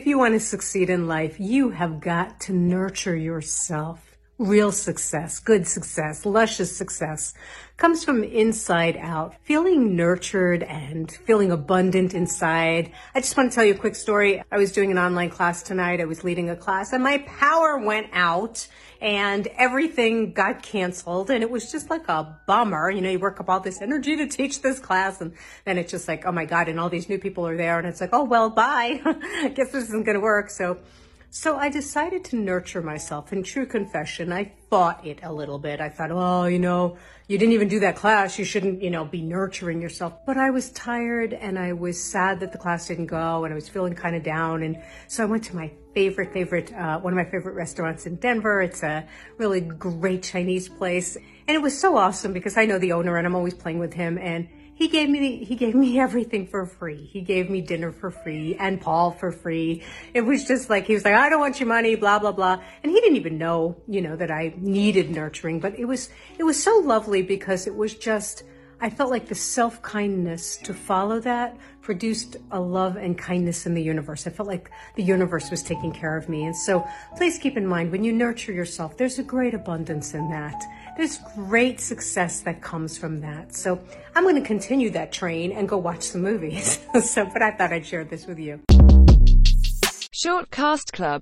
If you want to succeed in life, you have got to nurture yourself. Real success, good success, luscious success comes from inside out. Feeling nurtured and feeling abundant inside. I just want to tell you a quick story. I was doing an online class tonight. I was leading a class and my power went out and everything got canceled and it was just like a bummer. You know, you work up all this energy to teach this class and then it's just like, oh my God, and all these new people are there and it's like, oh, well, bye. I guess this isn't going to work. So so I decided to nurture myself. In true confession, I fought it a little bit. I thought, oh, you know, you didn't even do that class. You shouldn't, you know, be nurturing yourself. But I was tired and I was sad that the class didn't go and I was feeling kind of down. And so I went to my favorite, favorite, uh, one of my favorite restaurants in Denver. It's a really great Chinese place. And it was so awesome because I know the owner and I'm always playing with him. And he gave me he gave me everything for free. He gave me dinner for free and Paul for free. It was just like he was like, I don't want your money, blah blah blah. And he didn't even know, you know, that I needed nurturing. But it was it was so lovely because it was just I felt like the self kindness to follow that produced a love and kindness in the universe. I felt like the universe was taking care of me. And so please keep in mind when you nurture yourself, there's a great abundance in that. There's great success that comes from that. So I'm going to continue that train and go watch some movies. so, but I thought I'd share this with you. Short Cast Club